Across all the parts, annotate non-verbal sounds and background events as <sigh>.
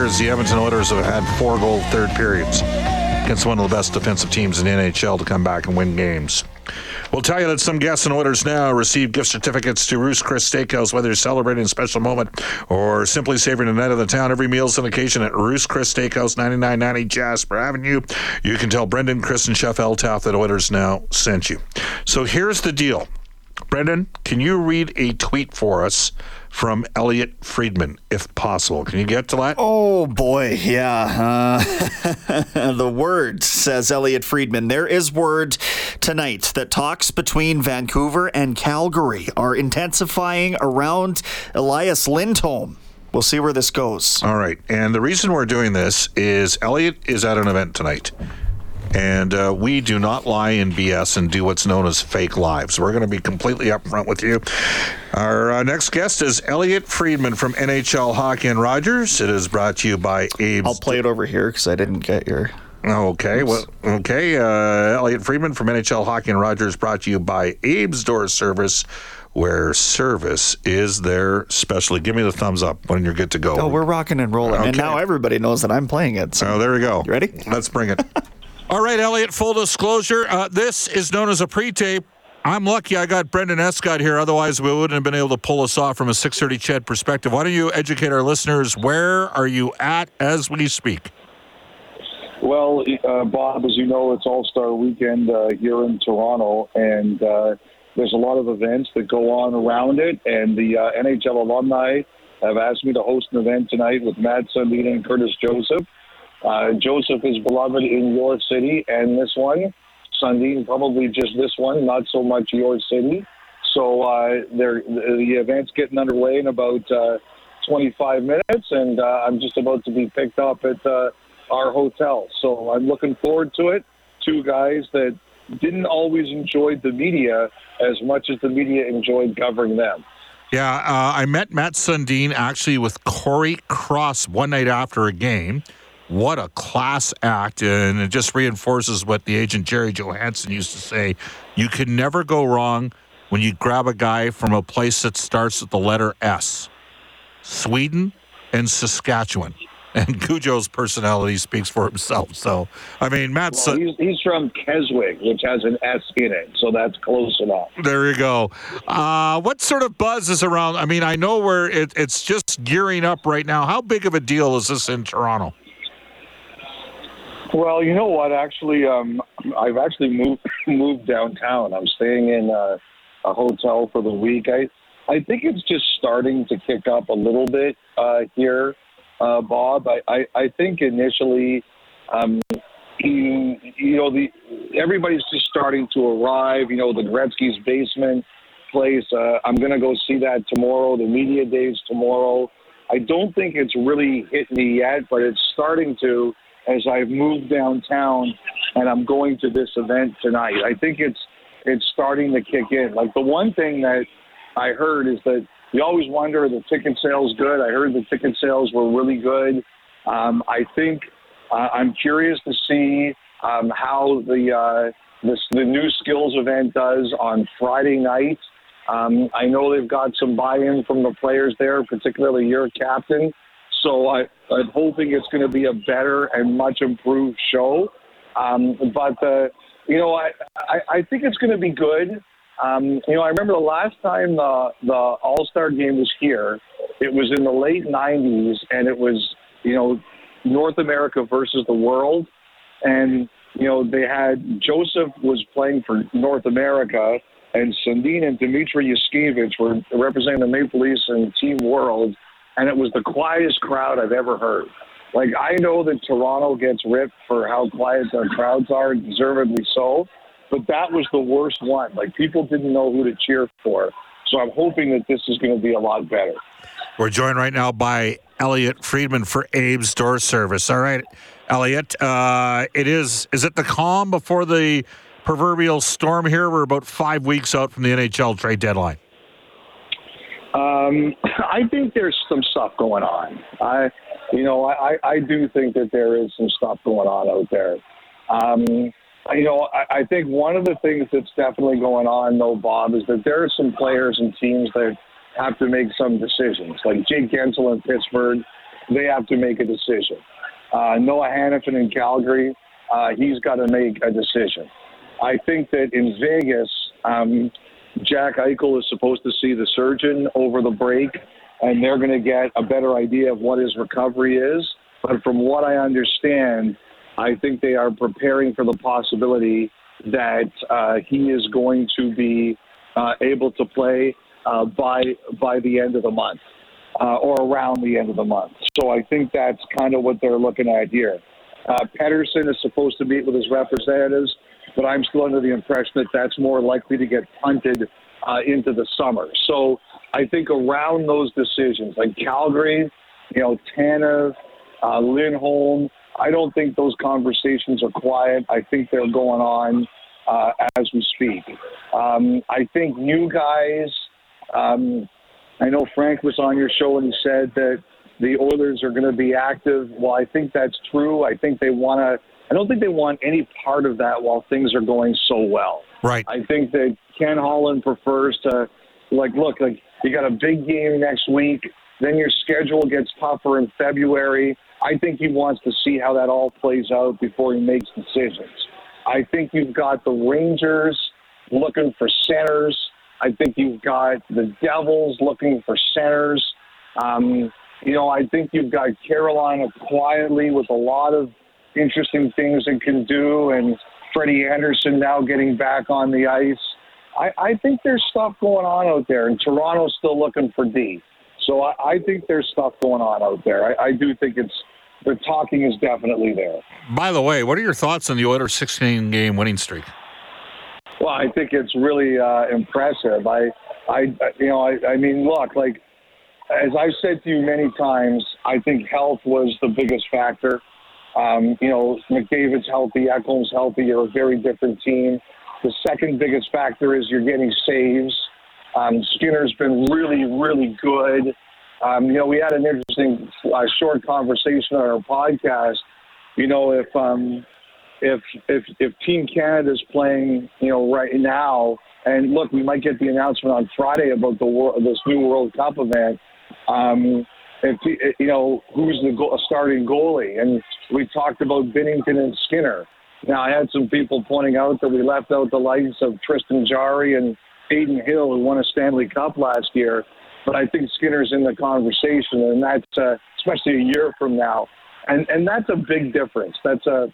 Years the Edmonton Oilers have had four goal third periods against one of the best defensive teams in the NHL to come back and win games. We'll tell you that some guests and Oilers now receive gift certificates to Ruth's Chris Steakhouse, whether you're celebrating a special moment or simply savoring the night of the town. Every meal's an occasion at Ruth's Chris Steakhouse, 9990 Jasper Avenue. You can tell Brendan, Chris, and Chef Eltaff that Oilers now sent you. So here's the deal. Brendan, can you read a tweet for us from Elliotte Friedman, if possible? Can you get to that? Oh boy, yeah. Uh, <laughs> the word, says Elliotte Friedman. There is word tonight that talks between Vancouver and Calgary are intensifying around Elias Lindholm. We'll see where this goes. All right. And the reason we're doing this is Elliotte is at an event tonight. And uh, we do not lie in BS and do what's known as fake lives. We're going to be completely upfront with you. Our uh, next guest is Elliotte Friedman from NHL Hockey and Rogers. It is brought to you by Abe's. I'll play it over here because I didn't get your. Okay, well, okay. Uh, Elliotte Friedman from NHL Hockey and Rogers brought to you by Abe's Door Service, where service is their specialty. Give me the thumbs up when you're good to go. Oh, we're rocking and rolling, and now everybody knows that I'm playing it. So Oh, there we go. You ready? Let's bring it. <laughs> All right, Elliotte, full disclosure. Uh, this is known as a pre tape. I'm lucky I got Brendan Escott here. Otherwise, we wouldn't have been able to pull us off from a 630 Ched perspective. Why don't you educate our listeners? Where are you at as we speak? Well, uh, Bob, as you know, it's All Star Weekend uh, here in Toronto, and uh, there's a lot of events that go on around it. And the uh, NHL alumni have asked me to host an event tonight with Mats Sundin and Curtis Joseph. Uh, Joseph is beloved in your city, and this one, Sundin, probably just this one, not so much your city. So uh, the event's getting underway in about uh, 25 minutes, and uh, I'm just about to be picked up at uh, our hotel. So I'm looking forward to it. Two guys that didn't always enjoy the media as much as the media enjoyed covering them. Yeah, uh, I met Mats Sundin actually with Cory Cross one night after a game. What a class act. And it just reinforces what the agent Jerry Johansson used to say. You can never go wrong when you grab a guy from a place that starts with the letter S Sweden and Saskatchewan. <laughs> And Cujo's personality speaks for himself. So, I mean, Matt Well, he's, he's from Keswick, which has an S in it, so that's close enough. There you go. Uh, what sort of buzz is around? I mean, I know where it, it's just gearing up right now. How big of a deal is this in Toronto? Well, you know what? Actually, um, I've actually moved <laughs> moved downtown. I'm staying in uh, a hotel for the week. I I think it's just starting to kick up a little bit uh, here, uh, Bob. I, I I think initially, um, you you know the everybody's just starting to arrive. You know the Gretzky's basement place. Uh, I'm to go see that tomorrow. The media days tomorrow. I don't think it's really hit me yet, but it's starting to as I've moved downtown and I'm going to this event tonight. I think it's it's starting to kick in. Like the one thing that I heard is that you always wonder the ticket sales good. I heard the ticket sales were really good. Um, I think uh, I'm curious to see um, how the uh, this, the new skills event does on Friday night. Um, I know they've got some buy-in from the players there, particularly your captain. So I, I'm hoping it's going to be a better and much improved show. Um, but uh, you know, I, I, I think it's going to be good. Um, you know, I remember the last time the the All Star game was here. It was in the late '90s, and it was you know North America versus the world, and you know they had Joseph was playing for North America, and Sundin and Dmitry Yushkevich were representing the Maple Leafs and Team World, and it was the quietest crowd I've ever heard. Like I know that Toronto gets ripped for how quiet their crowds are, deservedly so but that was the worst one. Like people didn't know who to cheer for. So I'm hoping that this is going to be a lot better. We're joined right now by Elliotte Friedman for Abe's Door Service. All right, Elliotte, uh, it is. Is it the calm before the proverbial storm here? We're about five weeks out from the NHL trade deadline. Um, <laughs> I think there's some stuff going on. I, you know, I, I do think that there is some stuff going on out there. Um, you know, I, I think one of the things that's definitely going on, though, Bob, is that there are some players and teams that have to make some decisions. Like Jake Guentzel in Pittsburgh, they have to make a decision. Uh, Noah Hanifin in Calgary, uh, he's got to make a decision. I think that in Vegas, um, Jack Eichel is supposed to see the surgeon over the break, and they're going to get a better idea of what his recovery is. But from what I understand, I think they are preparing for the possibility that uh, he is going to be uh, able to play uh, by by the end of the month uh, or around the end of the month. So I think that's kind of what they're looking at here. Uh, Pettersson is supposed to meet with his representatives, but I'm still under the impression that that's more likely to get punted uh, into the summer. So I think around those decisions, like Calgary, you know, Tanev, uh, Lindholm, I don't think those conversations are quiet. I think they're going on uh, as we speak. Um, I think you guys, um, I know Frank was on your show and he said that the Oilers are going to be active. Well, I think that's true. I think they want to. I don't think they want any part of that while things are going so well. Right. I think that Ken Holland prefers to, like, look, like you got a big game next week. Then your schedule gets tougher in February. I think he wants to see how that all plays out before he makes decisions. I think you've got the Rangers looking for centers. I think you've got the Devils looking for centers. Um, you know, I think you've got Carolina quietly with a lot of interesting things it can do, and Freddie Andersen now getting back on the ice. I, I think there's stuff going on out there, and Toronto's still looking for D. So I, I think there's stuff going on out there. I, I do think it's the talking is definitely there. By the way, what are your thoughts on the Oilers' 16 game winning streak? Well, I think it's really uh, impressive. I, I, you know, I, I mean, look, like as I've said to you many times, I think health was the biggest factor. Um, you know, McDavid's healthy, Ekholm's healthy. You're a very different team. The second biggest factor is you're getting saves. Um, Skinner's been really, really good. Um, you know, we had an interesting uh, short conversation on our podcast. You know, if um, if if if Team Canada is playing, you know, right now, and look, we might get the announcement on Friday about the world, this new World Cup event. Um, if you know who's the starting goalie, and we talked about Binnington and Skinner. Now, I had some people pointing out that we left out the likes of Tristan Jarry and Adin Hill, who won a Stanley Cup last year but I think Skinner's in the conversation, and that's uh, especially a year from now, and and that's a big difference. That's a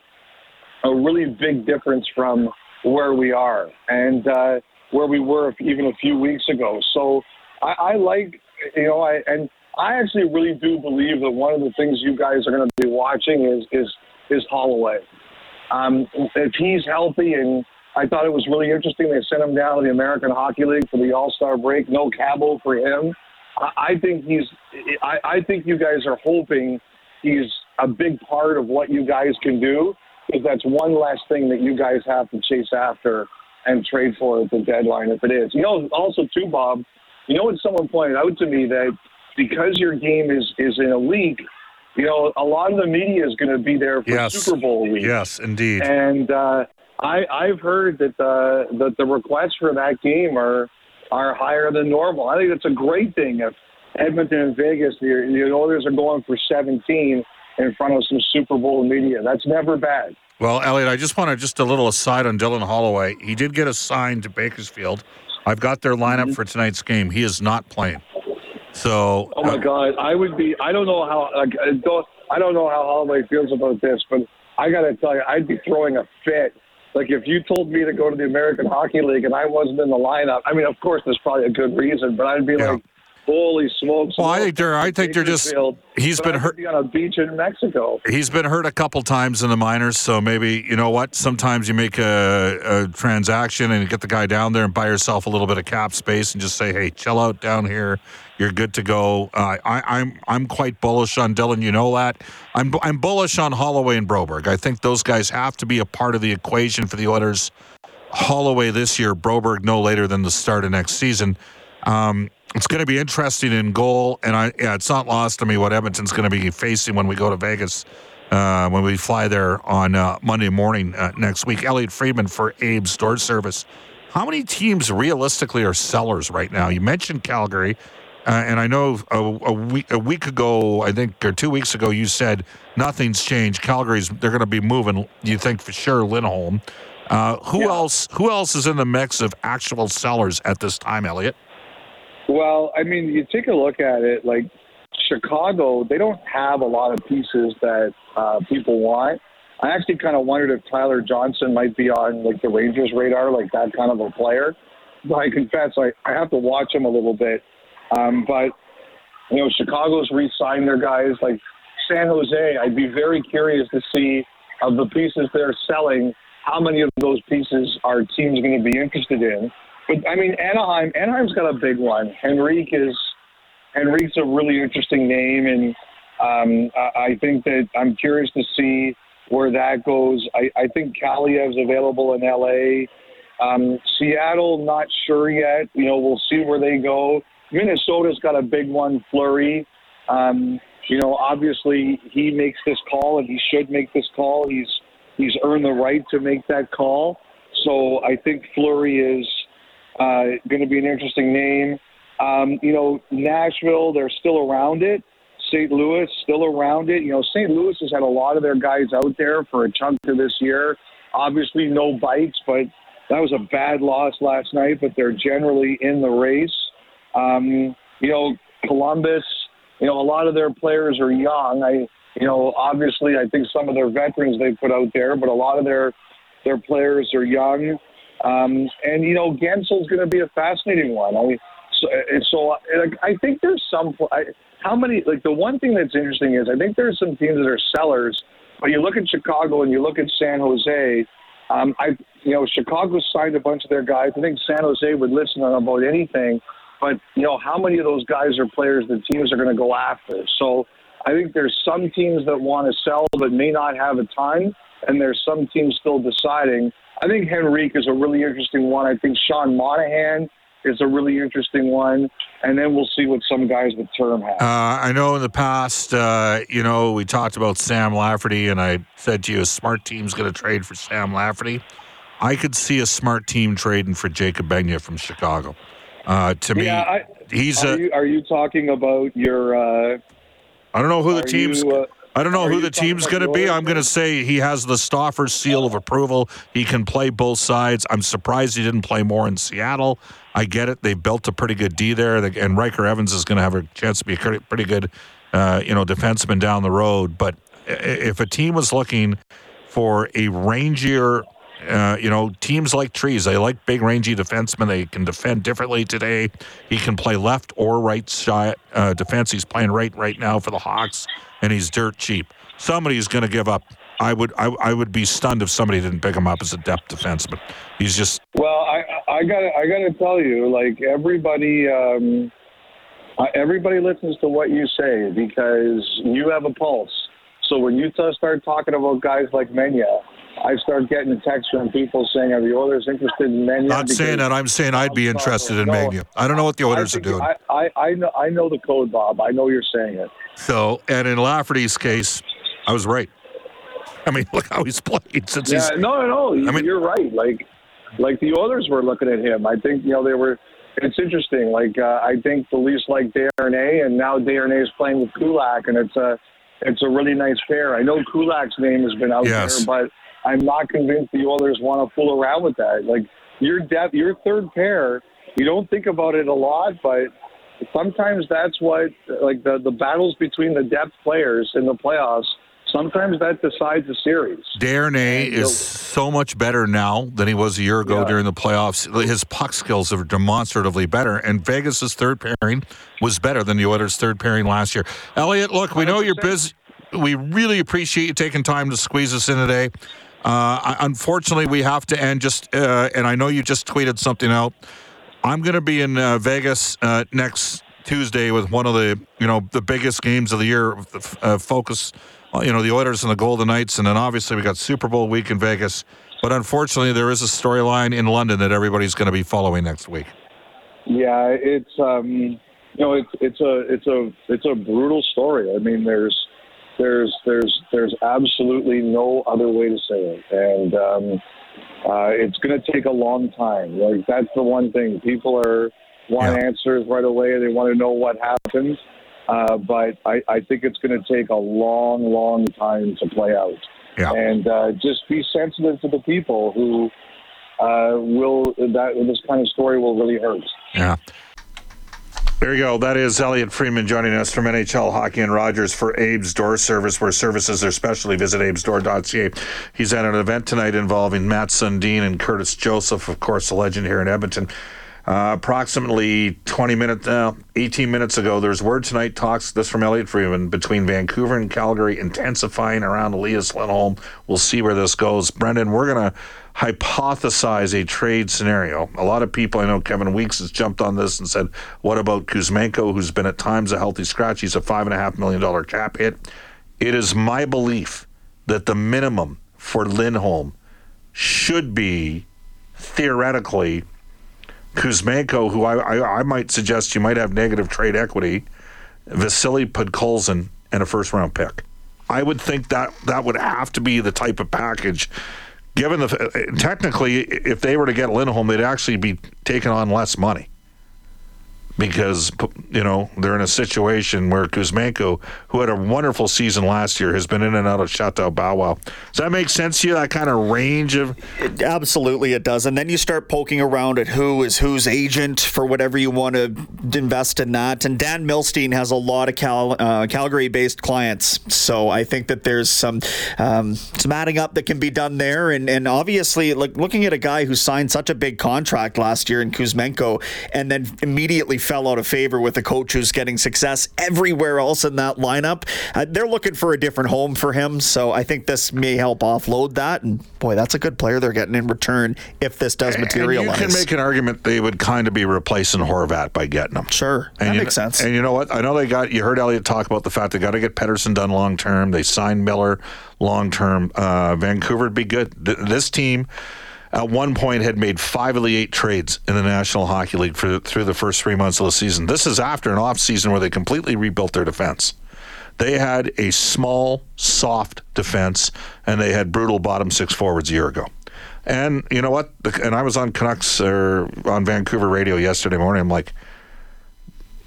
a really big difference from where we are and uh, where we were even a few weeks ago. So I, I like you know I and I actually really do believe that one of the things you guys are going to be watching is is is Holloway. Um, if he's healthy and I thought it was really interesting. They sent him down to the American Hockey League for the All Star break. No cabo for him. I think he's. I, I think you guys are hoping he's a big part of what you guys can do, because that's one last thing that you guys have to chase after and trade for at the deadline if it is. You know, also too, Bob. You know what someone pointed out to me that because your game is is in a league, you know, a lot of the media is going to be there for Yes. Super Bowl week. Yes, indeed. And uh, I, I've heard that the that the requests for that game are are higher than normal. I think that's a great thing. If Edmonton and Vegas, the, the Oilers are going for 17 in front of some Super Bowl media, that's never bad. Well, Elliotte, I just want to just a little aside on Dylan Holloway. He did get assigned to Bakersfield. I've got their lineup Mm-hmm. for tonight's game. He is not playing. So, Oh my uh, God, I would be. I don't know how. Like, I don't. I don't know how Holloway feels about this, but I got to tell you, I'd be throwing a fit. Like if you told me to go to the American Hockey League and I wasn't in the lineup. I mean, of course, there's probably a good reason, but I'd be Yeah. like, "Holy smokes!" Well, I think they're- I think they're just- he's been hurt- Be on a beach in Mexico. he's been hurt a couple times in the minors, so maybe you know what? Sometimes you make a, a transaction and you get the guy down there and buy yourself a little bit of cap space and just say, "Hey, chill out down here. You're good to go." Uh, I, I'm I'm quite bullish on Dylan. You know that. I'm I'm bullish on Holloway and Broberg. I think those guys have to be a part of the equation for the Oilers. Holloway this year, Broberg no later than the start of next season. Um, it's going to be interesting in goal, and I yeah, it's not lost to me what Edmonton's going to be facing when we go to Vegas uh, when we fly there on uh, Monday morning uh, next week. Elliotte Friedman for Abe's Door Service. How many teams realistically are sellers right now? You mentioned Calgary, uh, and I know a, a week a week ago, I think, or two weeks ago, you said nothing's changed. Calgary's they're going to be moving. You think for sure Lindholm. Uh, who Yeah. else? Who else is in the mix of actual sellers at this time, Elliotte? Well, I mean, you take a look at it, like Chicago, they don't have a lot of pieces that uh, people want. I actually kind of wondered if Tyler Johnson might be on like the Rangers radar, like that kind of a player. But I confess, I, I have to watch him a little bit. Um, but you know, Chicago's re-signed their guys. Like San Jose, I'd be very curious to see of the pieces they're selling, how many of those pieces are teams going to be interested in. But I mean, Anaheim, Anaheim's got a big one. Henrique is Henrique's a really interesting name, and um, I, think that I'm curious to see where that goes. I, I think Kaliyev's available in LA. Um, Seattle, not sure yet. You know, we'll see where they go. Minnesota's got a big one, Fleury. Um, you know, obviously he makes this call, and he should make this call. He's he's earned the right to make that call. So I think Fleury is uh, going to be an interesting name. Um, you know, Nashville, they're still around it. St. Louis, still around it. You know, St. Louis has had a lot of their guys out there for a chunk of this year. Obviously, no bites, but that was a bad loss last night, but they're generally in the race. Um, you know, Columbus, you know, a lot of their players are young. I, you know, obviously, I think some of their veterans they put out there, but a lot of their their players are young. Um, and you know, Guentzel's going to be a fascinating one. I, so, and so like, I think there's some. I, how many? Like the one thing that's interesting is I think there's some teams that are sellers. But you look at Chicago and you look at San Jose. Um, I, you know, Chicago signed a bunch of their guys. I think San Jose would listen on about anything. But you know, how many of those guys are players that teams are going to go after? So I think there's some teams that want to sell but may not have a ton, and there's some teams still deciding. I think Henrique is a really interesting one. I think Sean Monahan is a really interesting one, and then we'll see what some guys with term have. Uh, I know in the past, uh, you know, we talked about Sam Lafferty, and I said to you, a smart team's going to trade for Sam Lafferty. I could see a smart team trading for Jaycob Megna from Chicago. Uh, to me, yeah, I, he's are a. you are you talking about your? Uh, I don't know who the team's. you, uh, I don't know who the team's going to be. I'm going to say he has the Stauffer seal of approval. He can play both sides. I'm surprised he didn't play more in Seattle. I get it. They built a pretty good D there, and Ryker Evans is going to have a chance to be a pretty pretty good, uh, you know, defenseman down the road. But if a team was looking for a rangier, uh, you know, teams like trees, they like big rangy defensemen. They can defend differently today. He can play left or right side uh, defense. He's playing right right now for the Hawks, and he's dirt cheap. Somebody's going to give up. I would I, I would be stunned if somebody didn't pick him up as a depth defenseman. He's just Well, I I got I got to tell you, like everybody, um, everybody listens to what you say because you have a pulse. So when you start talking about guys like Megna, I start getting texts from people saying, "Are the Oilers interested in Megna?" not saying that. I'm saying I'd be interested in No. I don't know what the Oilers are doing. I, I, I know I know the code, Bob. I know you're saying it. So, and in Lafferty's case, I was right. I mean, <laughs> look how he's played since Yeah, he's. no, no, I mean- you're right. Like, like the others were looking at him. I think you know they were. It's interesting. Like uh, I think the least like Desharnais, and now Desharnais is playing with Kulak, and it's a it's a really nice pair. I know Kulak's name has been out Yes. there, but I'm not convinced the others want to fool around with that. Like your depth, your third pair, you don't think about it a lot, but sometimes that's what like the the battles between the depth players in the playoffs. Sometimes that decides the series. Desharnais is so much better now than he was a year ago Yeah. during the playoffs. His puck skills are demonstratively better, and Vegas's third pairing was better than the Oilers' third pairing last year. Elliotte, look, we know you're busy. We really appreciate you taking time to squeeze us in today. Uh, unfortunately, we have to end just, uh, and I know you just tweeted something out. I'm going to be in uh, Vegas uh, next Tuesday with one of the you know the biggest games of the year. Uh, focus, uh, you know, the Oilers and the Golden Knights, and then obviously we got Super Bowl week in Vegas. But unfortunately, there is a storyline in London that everybody's going to be following next week. Yeah, it's um, you know, it's it's a it's a it's a brutal story. I mean, there's there's there's there's absolutely no other way to say it, and um, uh, it's going to take a long time. Like that's the one thing people are want Yeah. answers right away. They want to know what happened, uh, but I, I think it's going to take a long, long time to play out. Yeah. And uh, just be sensitive to the people who uh, will that this kind of story will really hurt. Yeah. There you go. That is Elliotte Friedman joining us from NHL Hockey and Rogers for Abe's Door Service, where services are specially. Visit abesdoor.ca. He's at an event tonight involving Mats Sundin and Curtis Joseph, of course, a legend here in Edmonton. Uh, approximately 20 minutes, uh, 18 minutes ago, there's word tonight talks, this from Elliotte Friedman, between Vancouver and Calgary intensifying around Elias Lindholm. We'll see where this goes. Brendan, we're going to hypothesize a trade scenario. A lot of people, I know Kevin Weeks has jumped on this and said, what about Kuzmenko, who's been at times a healthy scratch? He's a $5.5 million cap hit. It is my belief that the minimum for Lindholm should be theoretically Kuzmenko, who I, I, I might suggest you might have negative trade equity, Vasily Podkolzin, and a first round pick. I would think that that would have to be the type of package. Given the uh, technically, if they were to get Lindholm, they'd actually be taking on less money because you know they're in a situation where Kuzmenko, who had a wonderful season last year, has been in and out of Chateau Bow Wow. Does that make sense to you? That kind of range of It- absolutely, it does. And then you start poking around at who is whose agent for whatever you want to invest in that. And Dan Milstein has a lot of Cal, uh, Calgary-based clients, so I think that there's some um, some adding up that can be done there. And and obviously, like looking at a guy who signed such a big contract last year in Kuzmenko, and then immediately fell out of favor with a coach who's getting success everywhere else in that lineup. Uh, they're looking for a different home for him, so I think this may help offload that. And boy, that's a good player they're getting in return if this does materialize. And you can make an argument they would kind of be replacing Horvat by getting him. Sure, that And you makes sense. And you know what? I know they got. You heard Elliotte talk about the fact they got to get Pettersson done long term. They signed Miller long term. Uh, Vancouver would be good. Th- this team. At one point, had made five of the eight trades in the National Hockey League for, through the first three months of the season. This is after an off season where they completely rebuilt their defense. They had a small, soft defense, and they had brutal bottom six forwards a year ago. And you know what? And I was on Canucks or on Vancouver radio yesterday morning. I'm like,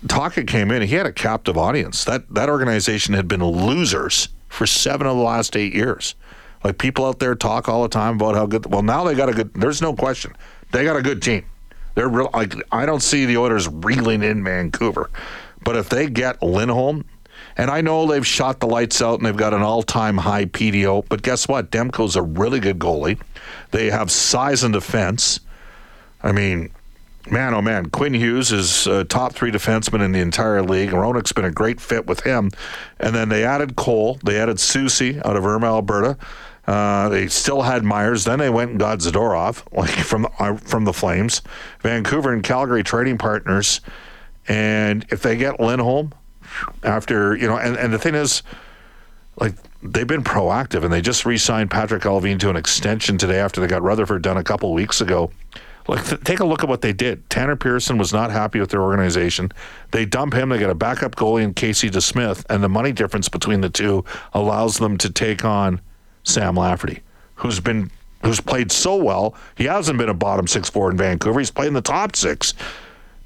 Tocchet came in. He had a captive audience. That that organization had been losers for seven of the last eight years. Like people out there talk all the time about how good. Well, now they got a good. There's no question. They got a good team. They're real. Like I don't see the Oilers reeling in Vancouver, but if they get Lindholm, and I know they've shot the lights out and they've got an all-time high PDO, but guess what? Demko's a really good goalie. They have size and defense. I mean, man, oh man, Quinn Hughes is a top three defenseman in the entire league. Hronek's been a great fit with him. And then they added Cole. They added Soucy out of Irma, Alberta. Uh, they still had Myers. Then they went and got Zadorov, <laughs> like from uh, from the Flames. Vancouver and Calgary trading partners. And if they get Lindholm, after you know, and, and the thing is, like they've been proactive and they just re-signed Patrick Alvine to an extension today after they got Rutherford done a couple weeks ago. Like, th- take a look at what they did. Tanner Pearson was not happy with their organization. They dump him. They get a backup goalie in Casey DeSmith, and the money difference between the two allows them to take on Sam Lafferty, who's been who's played so well. He hasn't been a bottom six forward in Vancouver. He's played in the top six.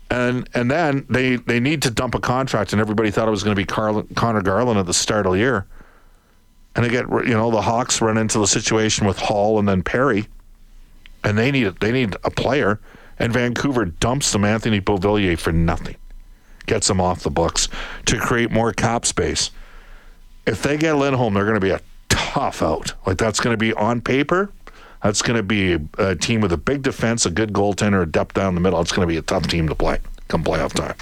And and then they they need to dump a contract, and everybody thought it was going to be Carl, Conor Garland at the start of the year. And they get you know the Hawks run into the situation with Hall and then Perry and they need they need a player. And Vancouver dumps them Anthony Beauvillier for nothing, gets them off the books to create more cap space. If they get Lindholm, they're going to be a tough out. Like that's going to be on paper. That's going to be a, team with a big defense, a good goaltender, a depth down the middle. It's going to be a tough team to play come playoff time.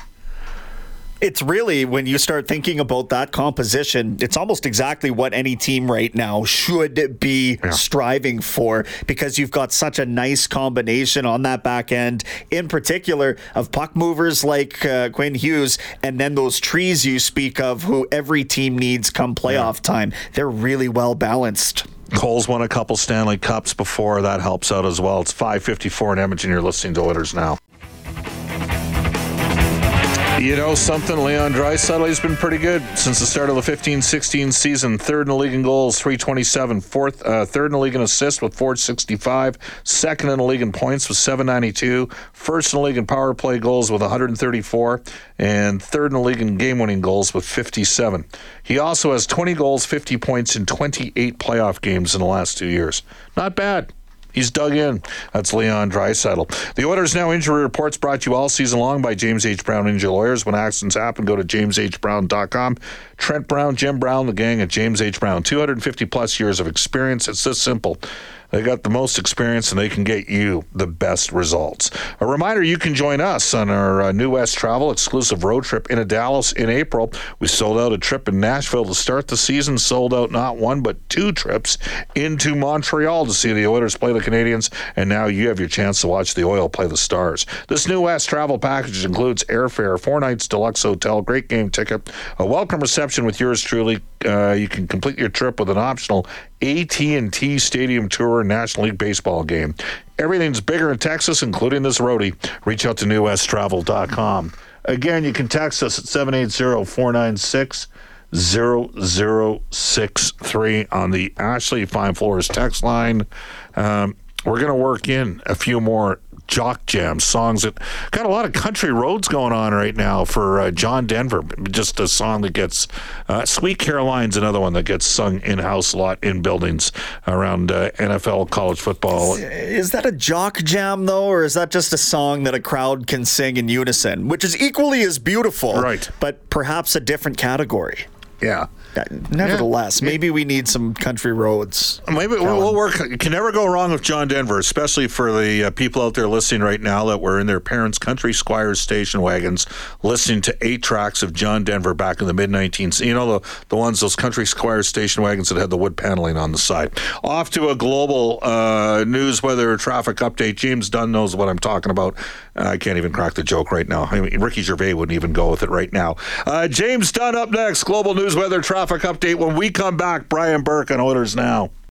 It's really when you start thinking about that composition, it's almost exactly what any team right now should be Yeah. striving for because you've got such a nice combination on that back end, in particular of puck movers like uh, Quinn Hughes, and then those trees you speak of, who every team needs come playoff time. They're really well balanced. Cole's won a couple Stanley Cups before. That helps out as well. It's 554 in Edmonton. You're listening to Oilers now. You know something? Leon Draisaitl has been pretty good since the start of the 15-16 season. Third in the league in goals, 327. Fourth, uh, third in the league in assists with 465. Second in the league in points with 792. First in the league in power play goals with 134. And third in the league in game-winning goals with 57. He also has 20 goals, 50 points in 28 playoff games in the last two years. Not bad. He's dug in. That's Leon Draisaitl. The Oilers Now Injury Reports brought to you all season long by James H. Brown Injury Lawyers. When accidents happen, go to jameshbrown.com. Trent Brown, Jim Brown, the gang at James H. Brown. 250 plus years of experience. It's this simple. They got the most experience and they can get you the best results. A reminder you can join us on our uh, New West Travel exclusive road trip into Dallas in April. We sold out a trip in Nashville to start the season, sold out not one but two trips into Montreal to see the Oilers play the Canadiens, and now you have your chance to watch the Oil play the Stars. This New West travel package includes airfare, four nights deluxe hotel, great game ticket, a welcome reception with yours truly. Uh, you can complete your trip with an optional AT&T Stadium Tour National League Baseball game. Everything's bigger in Texas, including this roadie. Reach out to newwesttravel.com. Again, you can text us at 780-496 0063 on the Ashley Fine Floors text line. Um, we're going to work in a few more jock jam songs that got a lot of country roads going on right now for uh, John Denver. Just a song that gets uh, Sweet Caroline's another one that gets sung in house a lot in buildings around uh, NFL college football. Is that a jock jam though, or is that just a song that a crowd can sing in unison, which is equally as beautiful, Right. But perhaps a different category. Yeah. Nevertheless, maybe we need some country roads. Maybe we'll, we'll work. Can never go wrong with John Denver, especially for the uh, people out there listening right now that were in their parents' country squires station wagons, listening to eight tracks of John Denver back in the mid 19th. You know the the ones those country squires station wagons that had the wood paneling on the side. Off to a global uh, news weather traffic update. James Dunn knows what I'm talking about. I can't even crack the joke right now. I mean, Ricky Gervais wouldn't even go with it right now. Uh, James Dunn up next. Global news weather traffic update. When we come back, Brian Burke on Oilers now.